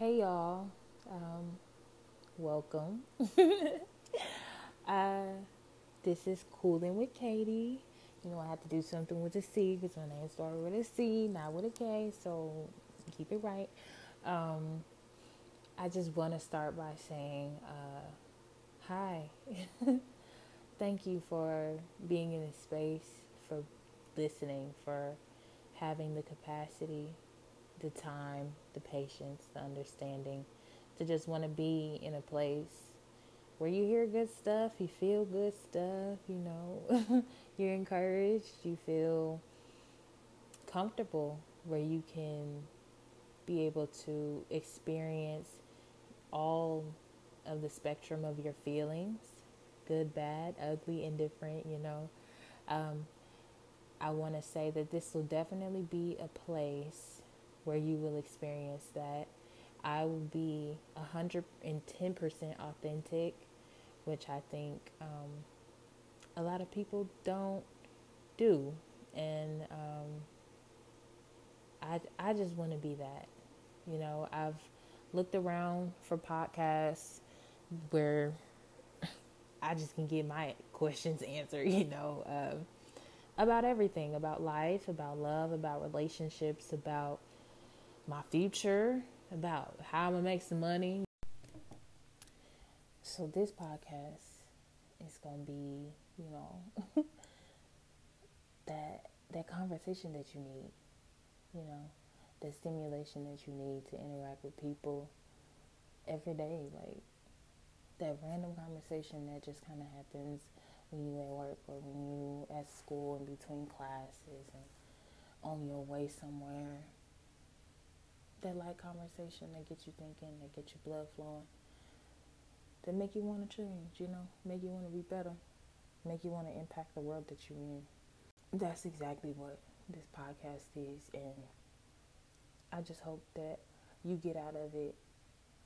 Hey y'all, um, welcome. uh, this is Cooling with Catie. You know, I have to do something with a C because my name started with a C, not with a K, so keep it right. Um, I just want to start by saying uh, hi. Thank you for being in this space, for listening, for having the capacity the time, the patience, the understanding to just want to be in a place where you hear good stuff, you feel good stuff, you know, you're encouraged, you feel comfortable, where you can be able to experience all of the spectrum of your feelings good, bad, ugly, indifferent, you know. Um, I want to say that this will definitely be a place where you will experience that. I will be 110% authentic, which I think um, a lot of people don't do. And um, I, I just want to be that. You know, I've looked around for podcasts where I just can get my questions answered, you know, about everything about life, about love, about relationships, about my future, about how I'm gonna make some money. So this podcast is gonna be, you know, that that conversation that you need, you know, the stimulation that you need to interact with people every day, like that random conversation that just kind of happens when you at work or when you at school in between classes and on your way somewhere that light conversation that gets you thinking, that gets your blood flowing, that make you want to change, you know, make you want to be better, make you want to impact the world that you're in. That's exactly what this podcast is, and I just hope that you get out of it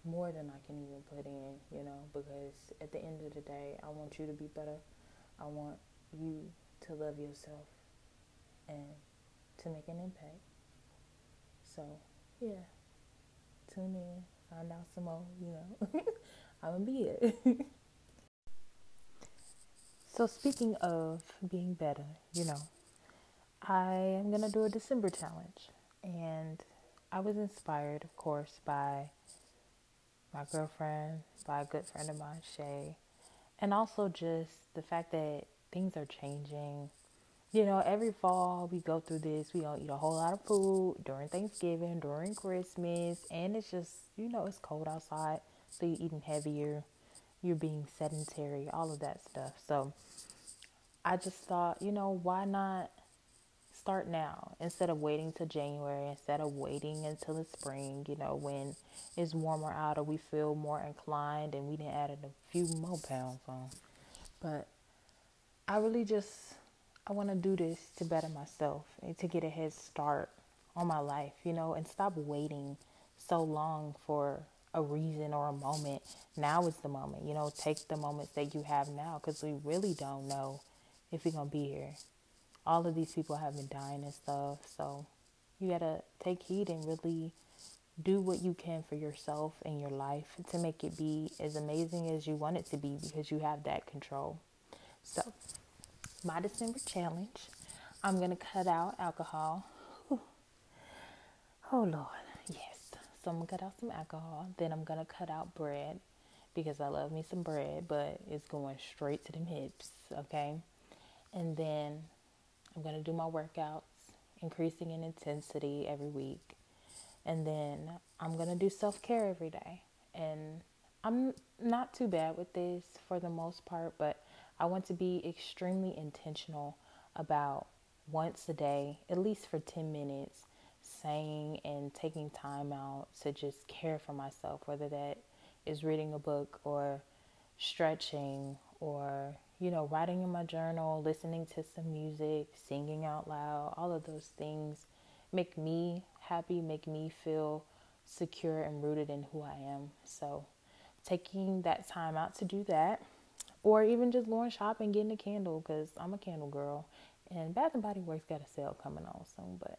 more than I can even put in, you know, because at the end of the day, I want you to be better. I want you to love yourself and to make an impact. So, yeah, tune in, find out some more, you know. I'm gonna be it. so speaking of being better, you know, I am gonna do a December challenge and I was inspired of course by my girlfriend, by a good friend of mine, Shay, and also just the fact that things are changing you know, every fall we go through this. We don't eat a whole lot of food during Thanksgiving, during Christmas, and it's just, you know, it's cold outside, so you're eating heavier, you're being sedentary, all of that stuff. So I just thought, you know, why not start now instead of waiting till January, instead of waiting until the spring, you know, when it's warmer out or we feel more inclined and we didn't add a few more pounds on. But I really just I want to do this to better myself and to get a head start on my life, you know, and stop waiting so long for a reason or a moment. Now is the moment, you know, take the moments that you have now because we really don't know if we're going to be here. All of these people have been dying and stuff, so you got to take heed and really do what you can for yourself and your life to make it be as amazing as you want it to be because you have that control. So, my December challenge. I'm going to cut out alcohol. Whew. Oh, Lord. Yes. So I'm going to cut out some alcohol. Then I'm going to cut out bread because I love me some bread, but it's going straight to them hips. Okay. And then I'm going to do my workouts, increasing in intensity every week. And then I'm going to do self care every day. And I'm not too bad with this for the most part, but I want to be extremely intentional about once a day, at least for 10 minutes, saying and taking time out to just care for myself, whether that is reading a book or stretching or, you know, writing in my journal, listening to some music, singing out loud, all of those things make me happy, make me feel secure and rooted in who I am. So, taking that time out to do that or even just going shopping, getting a candle because I'm a candle girl. And Bath and Body Works got a sale coming on soon, but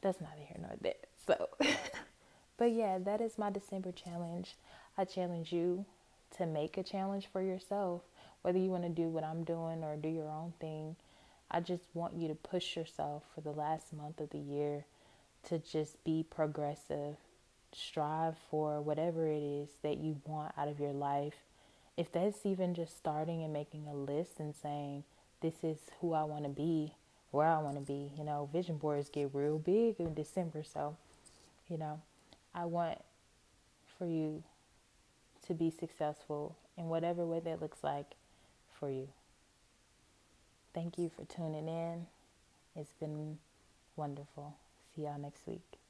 that's neither here nor there. So but yeah, that is my December challenge. I challenge you to make a challenge for yourself, whether you want to do what I'm doing or do your own thing. I just want you to push yourself for the last month of the year to just be progressive. Strive for whatever it is that you want out of your life. If that's even just starting and making a list and saying, This is who I want to be, where I want to be. You know, vision boards get real big in December. So, you know, I want for you to be successful in whatever way that looks like for you. Thank you for tuning in. It's been wonderful. See y'all next week.